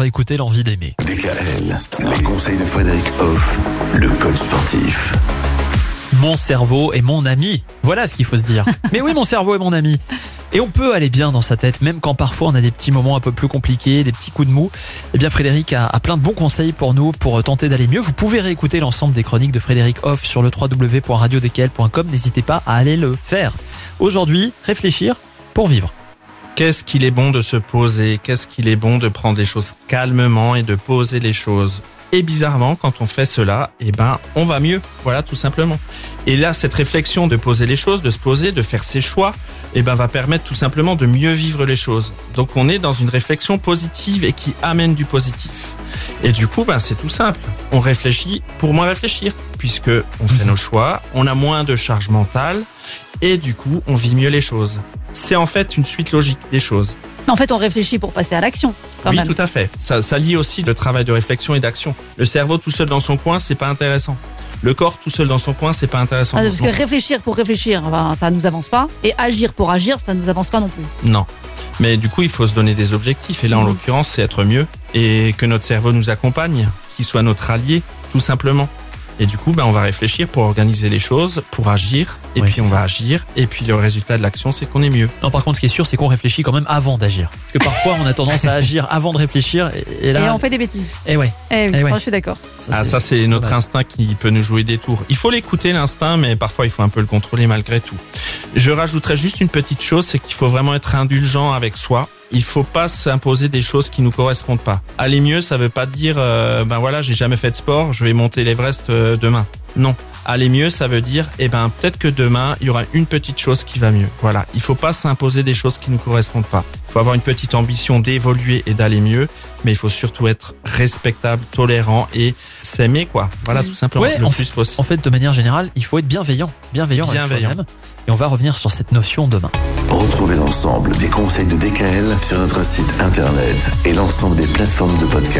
va écouter l'envie d'aimer. DKL, les conseils de Frédéric Hoff, le coach sportif. Mon cerveau est mon ami. Voilà ce qu'il faut se dire. Mais oui, mon cerveau est mon ami. Et on peut aller bien dans sa tête, même quand parfois on a des petits moments un peu plus compliqués, des petits coups de mou. Eh bien, Frédéric a, a plein de bons conseils pour nous pour tenter d'aller mieux. Vous pouvez réécouter l'ensemble des chroniques de Frédéric Hoff sur le www.radiodkl.com. N'hésitez pas à aller le faire. Aujourd'hui, réfléchir pour vivre. Qu'est-ce qu'il est bon de se poser? Qu'est-ce qu'il est bon de prendre les choses calmement et de poser les choses? Et bizarrement, quand on fait cela, eh ben, on va mieux. Voilà, tout simplement. Et là, cette réflexion de poser les choses, de se poser, de faire ses choix, eh ben, va permettre tout simplement de mieux vivre les choses. Donc, on est dans une réflexion positive et qui amène du positif. Et du coup, ben, c'est tout simple. On réfléchit pour moins réfléchir, puisque on fait nos choix, on a moins de charge mentale, et du coup, on vit mieux les choses. C'est en fait une suite logique des choses. Mais en fait, on réfléchit pour passer à l'action, quand oui, même. tout à fait. Ça, ça lie aussi le travail de réflexion et d'action. Le cerveau tout seul dans son coin, c'est pas intéressant. Le corps tout seul dans son coin, c'est pas intéressant. Ah, parce que réfléchir pour réfléchir, ben, ça nous avance pas. Et agir pour agir, ça nous avance pas non plus. non. Mais du coup, il faut se donner des objectifs. Et là, en Mhm. l'occurrence, c'est être mieux et que notre cerveau nous accompagne, qu'il soit notre allié, tout simplement. Et du coup, ben, on va réfléchir pour organiser les choses, pour agir, et Ouais, puis on ça. va agir, et puis le résultat de l'action, c'est qu'on est mieux. Non, par contre, ce qui est sûr, c'est qu'on réfléchit quand même avant d'agir. Parce que parfois, on a tendance à agir avant de réfléchir. Et, et là, Et on fait des bêtises. eh ouais. Eh oui, Eh ouais. moi, je suis d'accord. Ah, ça, c'est notre instinct qui peut nous jouer des tours. Il faut l'écouter, l'instinct, mais parfois, il faut un peu le contrôler malgré tout. Je rajouterais juste une petite chose, c'est qu'il faut vraiment être indulgent avec soi. Il faut pas s'imposer des choses qui nous correspondent pas. Aller mieux, ça veut pas dire, euh, ben voilà, j'ai jamais fait de sport, je vais monter l'Everest euh, demain. Non. Aller mieux, ça veut dire, eh ben, peut-être que demain, il y aura une petite chose qui va mieux. Voilà. Il faut pas s'imposer des choses qui nous correspondent pas. Il faut avoir une petite ambition d'évoluer et d'aller mieux, mais il faut surtout être respectable, tolérant et s'aimer, quoi. Voilà, tout simplement, Ouais, le en plus possible. En fait, de manière générale, il faut être bienveillant. Bienveillant, avec Bienveillant. soi-même. Et on va revenir sur cette notion demain. Retrouvez l'ensemble des conseils de DKL sur notre site internet et l'ensemble des plateformes de podcast.